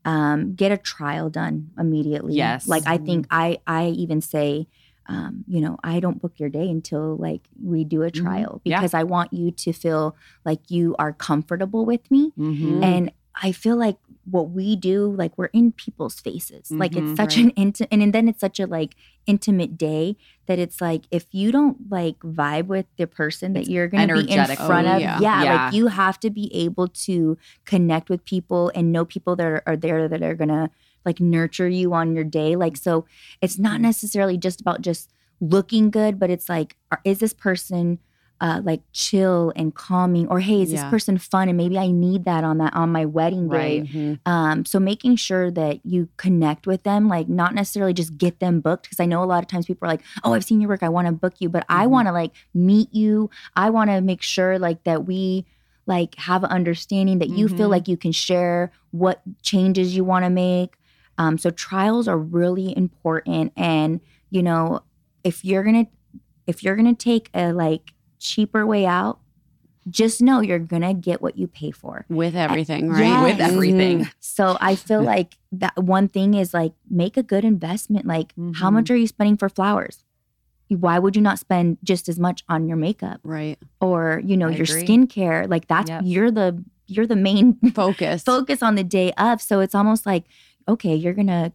um, get a trial done immediately Yes. like i think i i even say um, you know i don't book your day until like we do a trial Yeah. because i want you to feel like you are comfortable with me Mhm. and i feel like what we do like we're in people's faces like Mhm, it's such right. an intimate and then it's such a like intimate day that it's like if you don't like vibe with the person that It's you're going to be in front Oh, of yeah. yeah, Yeah. like you have to be able to connect with people and know people that are, are there that are going to like nurture you on your day like so it's not necessarily just about just looking good but it's like are, is this person uh, like chill and calming or hey is this person fun and maybe i need that on that on my wedding day Right. Mhm. um, so making sure that you connect with them, like not necessarily just get them booked, because I know a lot of times people are like, "Oh, I've seen your work, I want to book you," but I Mhm. want to like meet you. I want to make sure like that we like have an understanding that you feel Mhm. like you can share what changes you want to make. Um, so trials are really important, and you know, if you're gonna if you're gonna take a like cheaper way out, just know you're gonna get what you pay for. with everything, right? Yes. With everything. Mhm. So I feel like that one thing is like make a good investment. Like, how Mhm. much are you spending for flowers? Why would you not spend just as much on your makeup Right. or you know I your agree. skincare? Like that's Yep. you're the you're the main Focus. focus on the day of. So it's almost like okay, you're gonna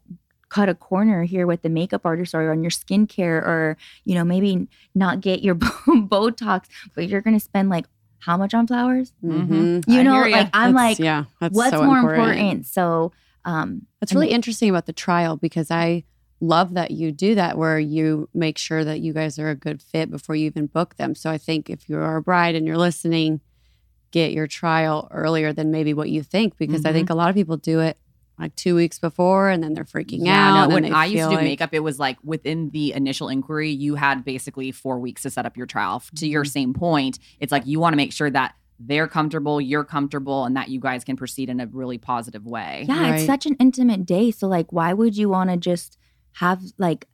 cut a corner here with the makeup artist or on your skincare or you know maybe not get your Botox, but you're gonna spend like how much on flowers? Mhm. You know, hear ya. like I'm That's- like yeah, that's what's so more important. important? So um That's and really interesting about the trial because I love that you do that where you make sure that you guys are a good fit before you even book them. So I think if you're a bride and you're listening, get your trial earlier than maybe what you think because I Mhm. think a lot of people do it like two weeks before and then they're freaking Yeah, out. no, when I used to do like- makeup, it was like within the initial inquiry, you had basically four weeks to set up your trial. To your Mhm. same point, it's like you want to make sure that they're comfortable, you're comfortable, and that you guys can proceed in a really positive way. Yeah, Right. it's such an intimate day. So like why would you want to just have like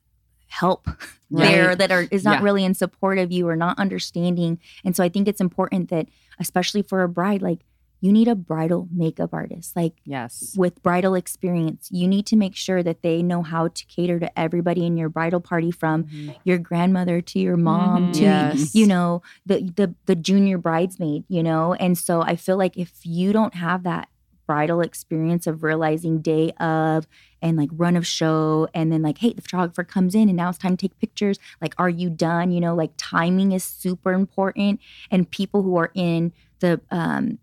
help there Right. that are is not Yeah. really in support of you or not understanding. And so I think it's important that especially for a bride, like you need a bridal makeup artist. Like Yes. with bridal experience, you need to make sure that they know how to cater to everybody in your bridal party from Mhm. your grandmother to your mom Mhm. to Yes. you know the the the junior bridesmaid you know and so i feel like if you don't have that bridal experience of realizing day of and like run of show and then like hey the photographer comes in and now it's time to take pictures like are you done you know like timing is super important and people who are in the um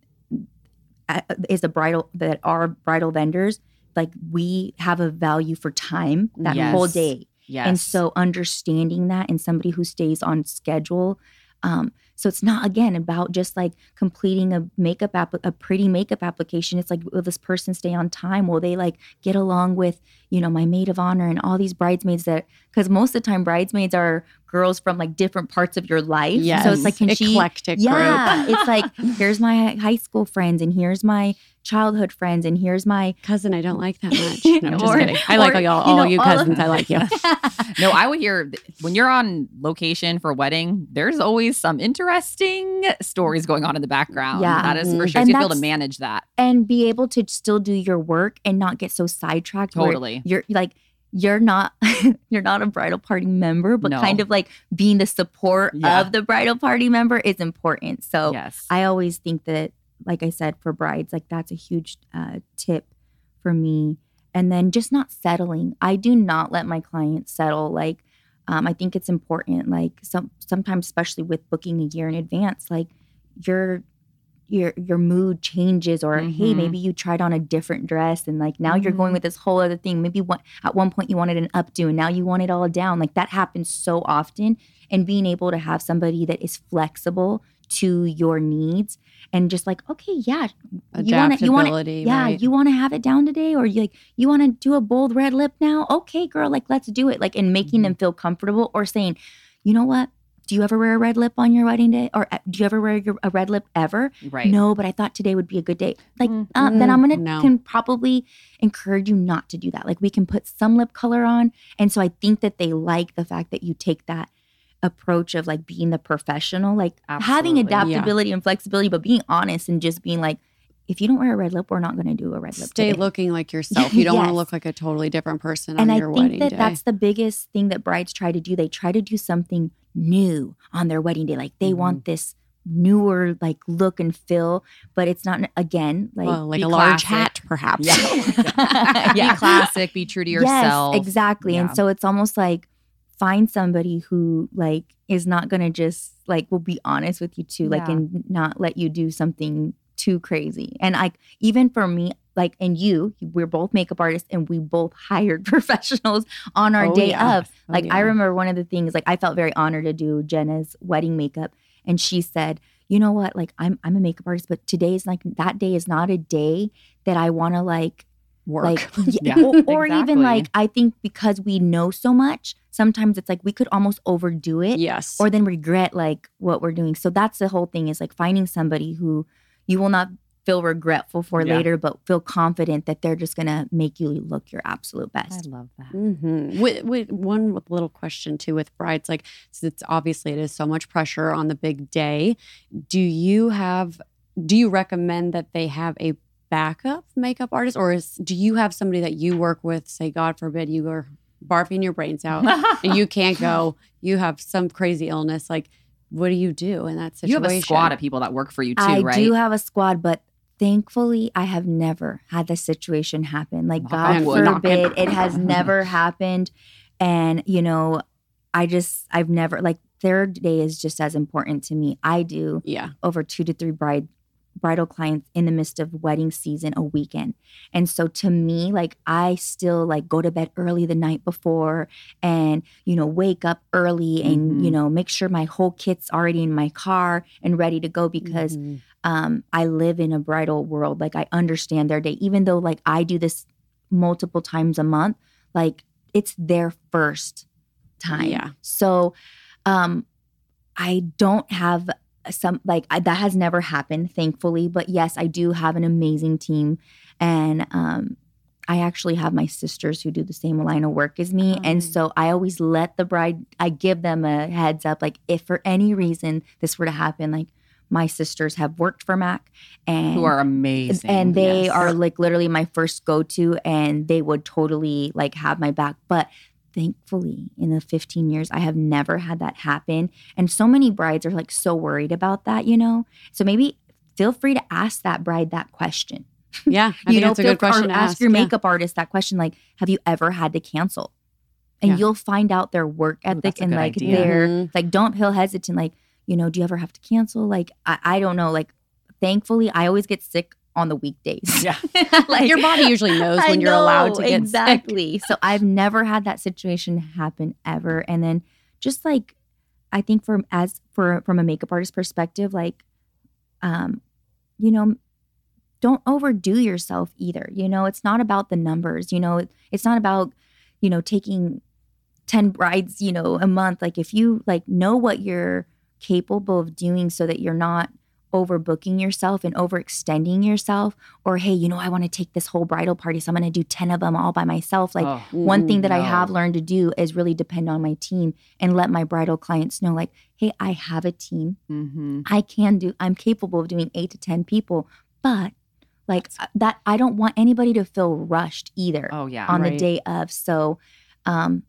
is a bridal that are bridal vendors like we have a value for time that Yes. whole day Yes. and so understanding that and somebody who stays on schedule Um, so it's not again about just like completing a makeup app, a pretty makeup application. It's like, will this person stay on time? Will they like get along with, you know, my maid of honor and all these bridesmaids that, because most of the time bridesmaids are girls from like different parts of your life. Yes. So it's like, can she, eclectic group. yeah, it's like, here's my high school friends and here's my childhood friends and here's my cousin I don't like that much. No, I'm just Or- kidding. I like or, all y'all, you all know, you all- cousins. I like you. no, I would hear when you're on location for a wedding, there's always some interesting stories going on in the background. Yeah. That is for Mhm. sure. And so you feel to that's- manage that. and be able to still do your work and not get so sidetracked. Totally. You're like, you're not you're not a bridal party member, but No. kind of like being the support Yeah. of the bridal party member is important. So yes. I always think that, like I said, for brides, like that's a huge uh, tip for me. And then just not settling. I do not let my clients settle. Like, um, I think it's important. Like, some sometimes, especially with booking a year in advance, like your your your mood changes, or hey, Mhm. maybe you tried on a different dress, and like now you're going Mhm. with this whole other thing. Maybe one, at one point you wanted an updo, and now you want it all down. Like that happens so often. And being able to have somebody that is flexible to your needs and just like okay yeah you want to you want yeah right. you want to have it down today or you like you want to do a bold red lip now okay girl like let's do it like and making Mm-hmm. them feel comfortable or saying you know what do you ever wear a red lip on your wedding day or uh, do you ever wear your, a red lip ever right. no but i thought today would be a good day like Mm. uh, then i'm gonna No. can probably encourage you not to do that like we can put some lip color on and so i think that they like the fact that you take that approach of like being the professional like having Absolutely. adaptability and flexibility but being honest and just being like if you don't wear a red lip we're not going to do a red lip Stay today. looking like yourself. You don't want to look like a totally different person and on i your think wedding that day. that's the biggest thing that brides try to do they try to do something new on their wedding day like they Mm-hmm. want this newer like look and feel but it's not again like well, like a large hat, perhaps. Yeah. Yeah. Be classic, be true to yourself. Yes, exactly. Yeah. And so it's almost like find somebody who like is not gonna just like will be honest with you too, like Yeah. and not let you do something too crazy. And like even for me, like and you, we're both makeup artists and we both hired professionals on our Oh, day yeah. of. Oh, Like I remember one of the things, like I felt very honored to do Jenna's wedding makeup. And she said, you know what? Like I'm I'm a makeup artist, but today is like that day is not a day that I wanna like Work. like Yeah, or, or exactly. even like i think because we know so much sometimes it's like we could almost overdo it yes. or then regret like what we're doing so that's the whole thing is like finding somebody who you will not feel regretful for Yeah. later but feel confident that they're just gonna make you look your absolute best. I love that. Mm-hmm. With, with one little question too with brides, like it's obviously it is so much pressure on the big day. Do you have? Do you recommend that they have a backup makeup artist, or is do you have somebody that you work with? Say, God forbid, you are barfing your brains out and you can't go. You have some crazy illness. Like, what do you do in that situation? You situation? have a squad of people that work for you too, i right? do have a squad but thankfully i have never had this situation happen. Like god forbid it has never happened. And you know i just i've never like third day is just as important to me. I do yeah. over two to three bride bridal clients in the midst of wedding season a weekend and so to me like i still like go to bed early the night before and you know wake up early and Mhm. you know make sure my whole kit's already in my car and ready to go because Mhm. um i live in a bridal world like i understand their day even though like i do this multiple times a month like it's their first time Yeah. so um i don't have some like I, that has never happened thankfully but yes i do have an amazing team and um I actually have my sisters who do the same line of work as me. Oh, and nice. so I always let the bride, I give them a heads up. Like, if for any reason this were to happen, like my sisters have worked for Mac and Who are amazing. and they Yes. are like literally my first go to and they would totally like have my back but thankfully in the 15 years i have never had that happen and so many brides are like so worried about that you know so maybe feel free to ask that bride that question Yeah. I you think know that's a feel- good question or to ask your Yeah. makeup artist that question like have you ever had to cancel and Yeah. you'll find out their work ethic that's a and like idea. their Mhm. like don't feel hesitant like you know do you ever have to cancel like i, I don't know like thankfully i always get sick on the weekdays Yeah. like Your body usually knows when you're allowed to know, get sick. exactly so i've never had that situation happen ever and then just like I think from as for from a makeup artist perspective, like, um, you know, don't overdo yourself either. You know, it's not about the numbers. You know, it's not about you know taking ten brides, you know, a month. Like if you like know what you're capable of doing, so that you're not overbooking yourself and overextending yourself or hey you know i want to take this whole bridal party so i'm going to do 10 of them all by myself like Oh, one thing that I have learned to do is really depend on my team and let my bridal clients know, like, hey, I have a team. mhm. I can do, I'm capable of doing eight to 10 people, but like that, I don't want anybody to feel rushed either Oh yeah. on the day of. So, um,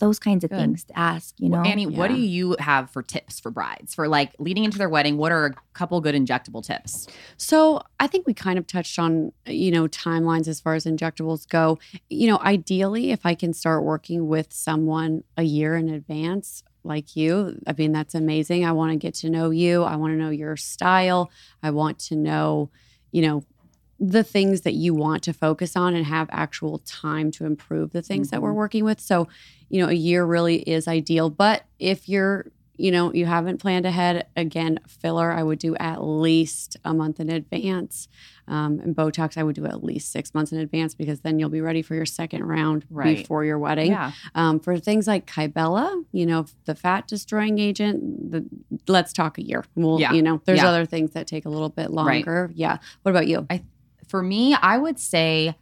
those kinds of Good. things to ask, you know? Well, Annie, what do you have for tips for brides for like leading into their wedding? What are a couple good injectable tips? So I think we kind of touched on, you know, timelines as far as injectables go. You know, ideally, if I can start working with someone a year in advance, like you, I mean, that's amazing. I want to get to know you. I want to know your style. I want to know, you know, the things that you want to focus on and have actual time to improve the things that we're Mhm. working with. So, you know, a year really is ideal. But if you're, you know, you haven't planned ahead, again, filler, I would do at least a month in advance. Um, and Botox, I would do at least six months in advance because then you'll be ready for your second round Right. before your wedding. Yeah. Um, for things like Kybella, you know, the fat destroying agent, the, let's talk a year. Well, Yeah. you know, there's Yeah. other things that take a little bit longer. Right. longer. Yeah. What about you? For me, I would say,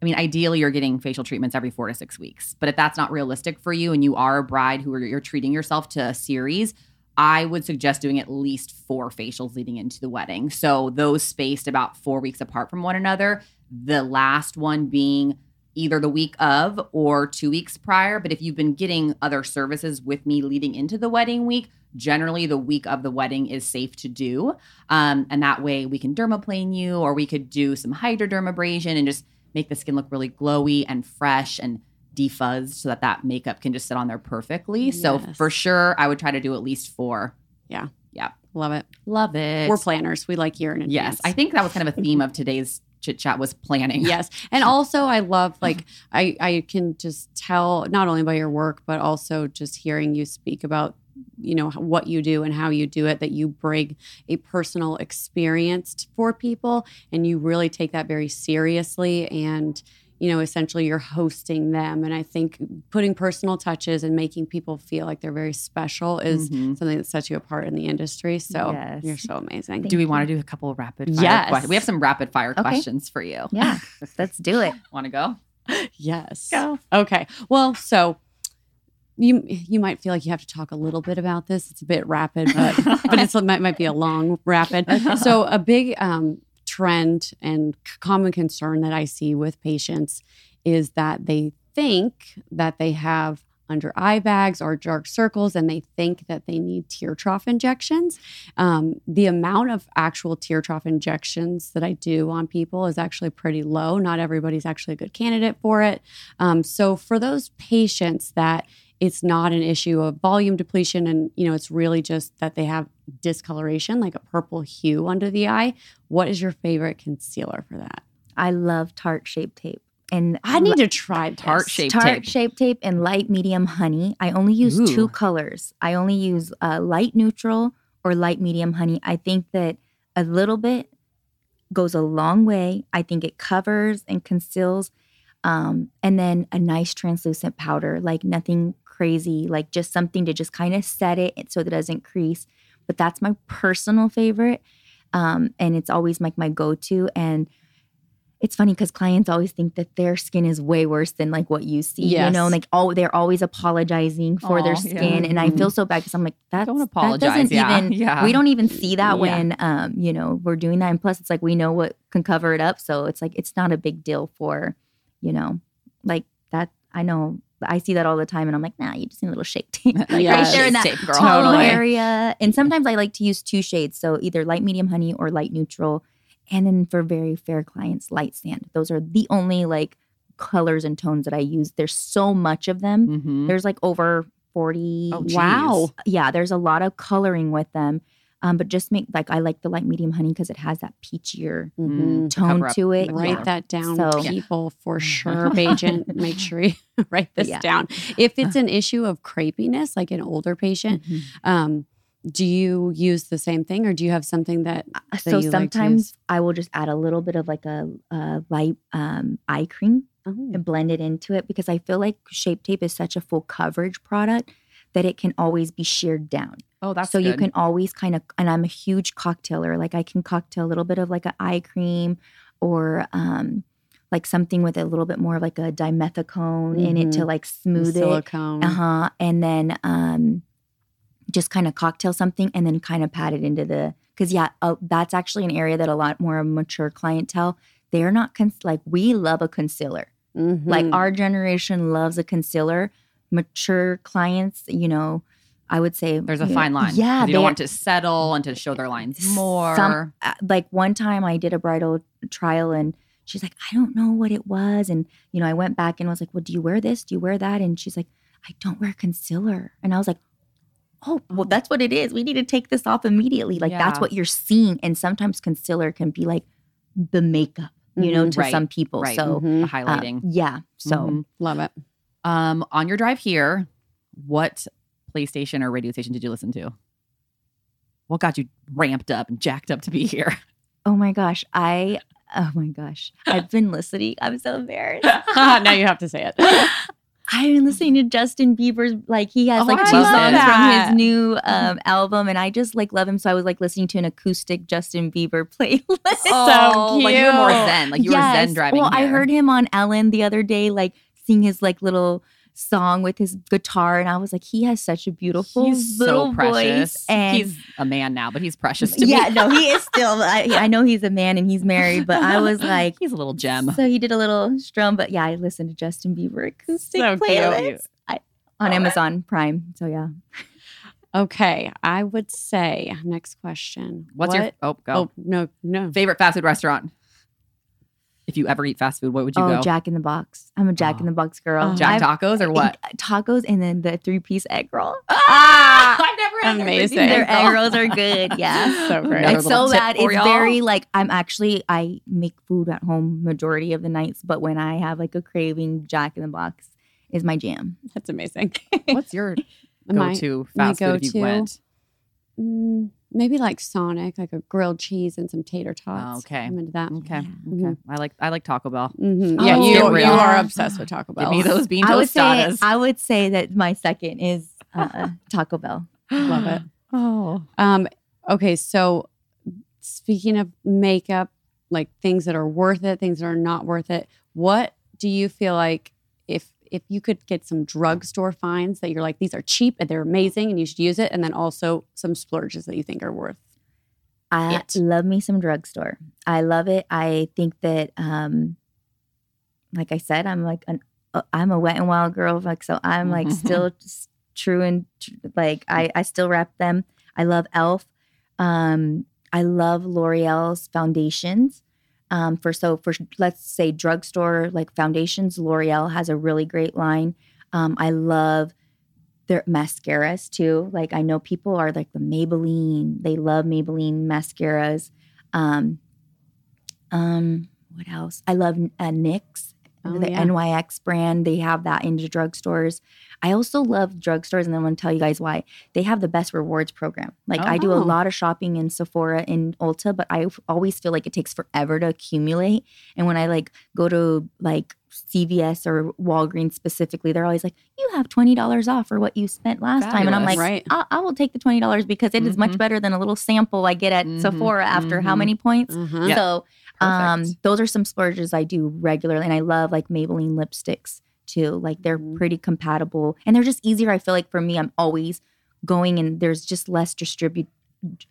I mean, ideally, you're getting facial treatments every four to six weeks. But if that's not realistic for you and you are a bride who are, you're treating yourself to a series, I would suggest doing at least four facials leading into the wedding. So those spaced about four weeks apart from one another. The last one being either the week of or two weeks prior. But if you've been getting other services with me leading into the wedding week, generally the week of the wedding is safe to do. Um, and that way we can dermaplane you or we could do some hydrodermabrasion and just make the skin look really glowy and fresh and defuzzed so that that makeup can just sit on there perfectly. So for sure, I would try to do at least four. Yeah. Yeah. Love it. Love it. We're planners. We like year in advance. Yes, I think that was kind of a theme of today's chit chat was planning. yes and also i love like i i can just tell not only by your work but also just hearing you speak about you know what you do and how you do it that you bring a personal experience for people and you really take that very seriously and you know essentially you're hosting them and i think putting personal touches and making people feel like they're very special is Mhm. something that sets you apart in the industry so Yes. you're so amazing Thank Do we you. want to do a couple of rapid fire Yes. questions? We have some rapid fire Okay. questions for you. Yeah, let's do it. Want to go? yes Go. Okay. Well, so you you might feel like you have to talk a little bit about this. It's a bit rapid, but but it might, might be a long rapid. So a big um, trend and common concern that I see with patients is that they think that they have under eye bags or dark circles and they think that they need tear trough injections. Um, the amount of actual tear trough injections that I do on people is actually pretty low. Not everybody's actually a good candidate for it. Um, so for those patients that it's not an issue of volume depletion and you know it's really just that they have discoloration like a purple hue under the eye what is your favorite concealer for that I love Tarte Shape Tape. And i need to try. Tart shape tart tape. shaped tape and light medium honey. I only use Ooh. two colors. I only use uh, light neutral or light medium honey. I think that a little bit goes a long way. I think it covers and conceals. Um, and then a nice translucent powder, like nothing crazy, like just something to just kind of set it so that it doesn't crease. But that's my personal favorite. Um, and it's always like my go to. And it's funny because clients always think that their skin is way worse than like what you see. You know, like oh, they're always apologizing for Aw, their yeah. skin, and I feel so bad because I'm like that. Don't That doesn't yeah. even. yeah. We don't even see that Yeah. when um you know we're doing that, and plus it's like we know what can cover it up, so it's like it's not a big deal for, you know, like that. I know I see that all the time, and I'm like, nah, you just need a little Shape Tape right there in that Tape, girl. hollow Totally. area. And sometimes I like to use two shades, so either light medium honey or light neutral. And then for very fair clients, light sand. Those are the only like colors and tones that I use. There's so much of them. Mhm. There's like over 40. Oh, wow Yeah, there's a lot of coloring with them. Um, but just make like I like the light medium honey because it has that peachier Mhm. to cover tone to it. Write color. that down, So- people, for sure. Agent, make sure you write this Yeah. down. If it's an issue of crepiness, like an older patient, Mhm. um, do you use the same thing, or do you have something that? Uh, so you like to sometimes use? I will just add a little bit of like a, a light um, eye cream Oh, and blend it into it because I feel like Shape Tape is such a full coverage product that it can always be sheared down. Oh, that's so you can always kind of, and I'm a huge cocktailer. Like I can cocktail a little bit of like an eye cream or um, like something with a little bit more of like a dimethicone in it to Mhm. like the smooth it. silicone. Uh huh. And then um, just kind of cocktail something and then kind of pat it into the, because yeah, uh, that's actually an area that a lot more mature clientele, they're not, cons- like we love a concealer. Like Mhm. our generation loves a concealer. Mature clients, you know, I would say There's a fine line. Yeah, you don't they- want to settle and to show their lines more. Some- uh, like one time I did a bridal trial and she's like, I don't know what it was. And, you know, I went back and was like, Well, do you wear this? Do you wear that? And she's like, I don't wear concealer. And I was like, Oh, well, that's what it is. We need to take this off immediately. Like, that's what you're seeing. And sometimes concealer can be like the makeup, you know, Mhm. to Right, some people. right. So, Mhm. the uh, highlighting. yeah. So, Mhm. love it. Um, on your drive here, what PlayStation or radio station did you listen to? What got you ramped up and jacked up to be here? oh my gosh, I, oh my gosh, I've been listening. I'm so embarrassed. now you have to say it. I've been listening to Justin Bieber's like he has Oh, like I two songs that. from his new um, album, and I just like love him. So I was like listening to an acoustic Justin Bieber playlist. Oh, like you were more zen, like you were zen driving. Well, I heard him on Ellen the other day, like sing his like little song with his guitar, and I was like, he has such a beautiful he's little so precious. voice. And he's a man now, but he's precious to yeah, me. Yeah, no, he is still. I, I know he's a man and he's married, but I was like. he's a little gem. So he did a little strum, but yeah, I listened to Justin Bieber acoustic So playlist I, on. Amazon Prime. So yeah, Okay, I would say next question. What's your oh go Oh no, no. favorite fast food restaurant? If you ever eat fast food, what would you oh go? Jack in the Box. I'm a Jack in Oh. the Box girl. Oh. Jack I've- tacos or what? Tacos and then the three piece egg roll. Ah, I've never had Amazing. Their Egg egg rolls are good. Yeah. So great. Another It's so bad. It's y'all. very like I'm actually I make food at home majority of the nights, but when I have like a craving, Jack in the Box is my jam. That's amazing. What's your My- go-to my fast food if you went? Mm, maybe like Sonic, like a grilled cheese and some tater tots. Oh, okay. I'm into that. Okay, Yeah. okay. I like I like Taco Bell. Mhm. Oh, Yeah, you, you are obsessed with Taco Bell. Give me those bean I would say tostadas. I would say that my second is uh, Taco Bell. Love it. Oh, Um, okay, so speaking of makeup, like things that are worth it, things that are not worth it, what do you feel like if if you could get some drugstore finds that you're like these are cheap and they're amazing and you should use it, and then also some splurges that you think are worth? I It. love me some drugstore. I love it. I think that, um, like I said, I'm like an uh, I'm a wet and wild girl. Like so, I'm like still s- true and like I I still rep them. I love Elf. Um, I love L'Oreal's foundations. Um, for so for let's say drugstore like foundations, L'Oreal has a really great line. Um, I love their mascaras too. Like I know people are like the Maybelline. They love Maybelline mascaras. Um, um, what else? I love uh, NYX, Oh, the yeah. NYX brand. They have that in the drugstores. I also love drugstores, and I want to tell you guys why. They have the best rewards program. Like I do a Oh. lot of shopping in Sephora and Ulta, but I always feel like it takes forever to accumulate. And when I like go to like CVS or Walgreens specifically, they're always like, "You have twenty dollars off for what you spent last time," and I'm like, right. I, I will take the twenty dollars because it is much Mhm. better than a little sample I get at Mhm, Sephora after how mhm. many points. Mhm. Yeah. So, um, those are some splurges I do regularly, and I love like Maybelline lipsticks too. Like they're Mhm. pretty compatible, and they're just easier. I feel like for me, I'm always going, and there's just less distribute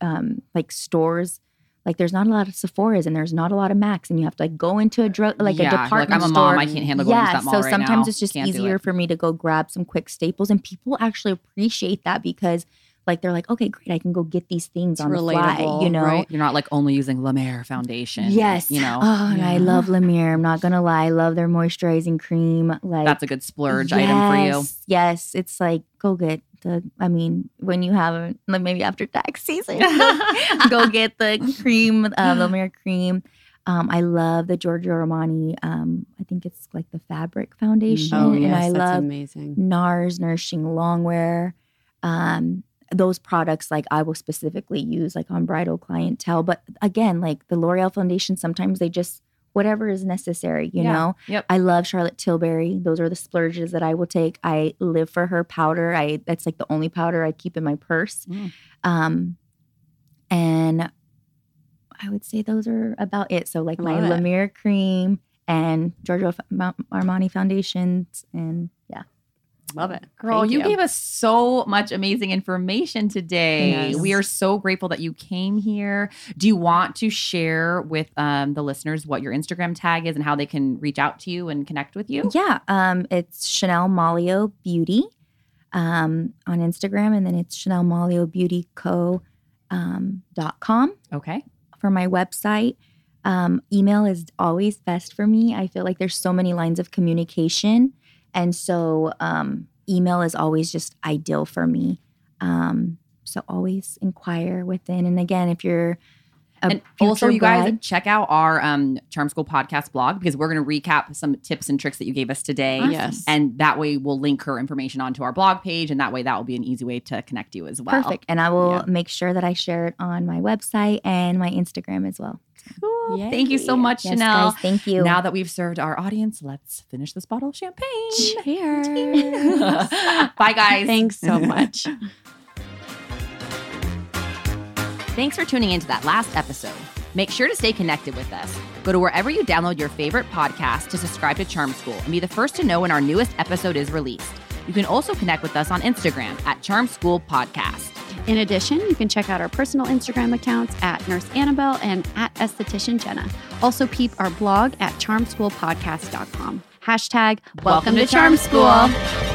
um, like stores. Like there's not a lot of Sephora's and there's not a lot of Macs, and you have to like go into a drug like yeah, a department Like I'm a store mom. I can't handle going yeah, to that mall so right sometimes now. it's just Can't do easier it. for me to go grab some quick staples, and people actually appreciate that because, like they're like, okay, great, I can go get these things It's on the fly, you know. right? You're not like only using La Mer foundation. Yes, You know, Oh, and I love La Mer. I'm not gonna lie, I love their moisturizing cream. Like that's a good splurge item for you. Yes, Yes, it's like go get the. I mean, when you have like maybe after tax season, go, go get the cream, uh, La Mer cream. Um, I love the Giorgio Armani. Um, I think it's like the fabric foundation, Oh and yes, I that's love amazing. NARS Nourishing Longwear. Um, those products, like I will specifically use like on bridal clientele. But again, like the L'Oreal foundation, sometimes they just whatever is necessary, you Yeah. know. Yep. I love Charlotte Tilbury. Those are the splurges that I will take. I live for her powder. I that's like the only powder I keep in my purse. Mm. Um, and I would say those are about it. So like my it. La Mer cream and Giorgio Armani foundations, and yeah. Love it. Girl, Thank you, gave us so much amazing information today. Yes. We are so grateful that you came here. Do you want to share with um, the listeners what your Instagram tag is and how they can reach out to you and connect with you? Yeah, um, it's Chanel Malio Beauty um, on Instagram, and then it's Chanel Malio Beauty Co. Um, dot com Okay. for my website. Um, email is always best for me. I feel like there's so many lines of communication, and so um, email is always just ideal for me. Um, so always inquire within. And again, if you're a and also, you guys bride- check out our um, Charm School podcast blog because we're going to recap some tips and tricks that you gave us today. Awesome. Yes. And that way, we'll link her information onto our blog page, and that way, that will be an easy way to connect you as well. perfect, and I will Yeah. make sure that I share it on my website and my Instagram as well. Cool. Yay. Thank you so much, Yes, Chanel. guys, thank you. Now that we've served our audience, let's finish this bottle of champagne. Cheers. Bye, guys. Thanks so much. Thanks for tuning into that last episode. Make sure to stay connected with us. Go to wherever you download your favorite podcast to subscribe to Charm School and be the first to know when our newest episode is released. You can also connect with us on Instagram at Charm School Podcast. In addition, you can check out our personal Instagram accounts at Nurse Annabelle and at Esthetician Jenna. Also, peep our blog at charmschoolpodcast.com. Hashtag welcome, to Charm School.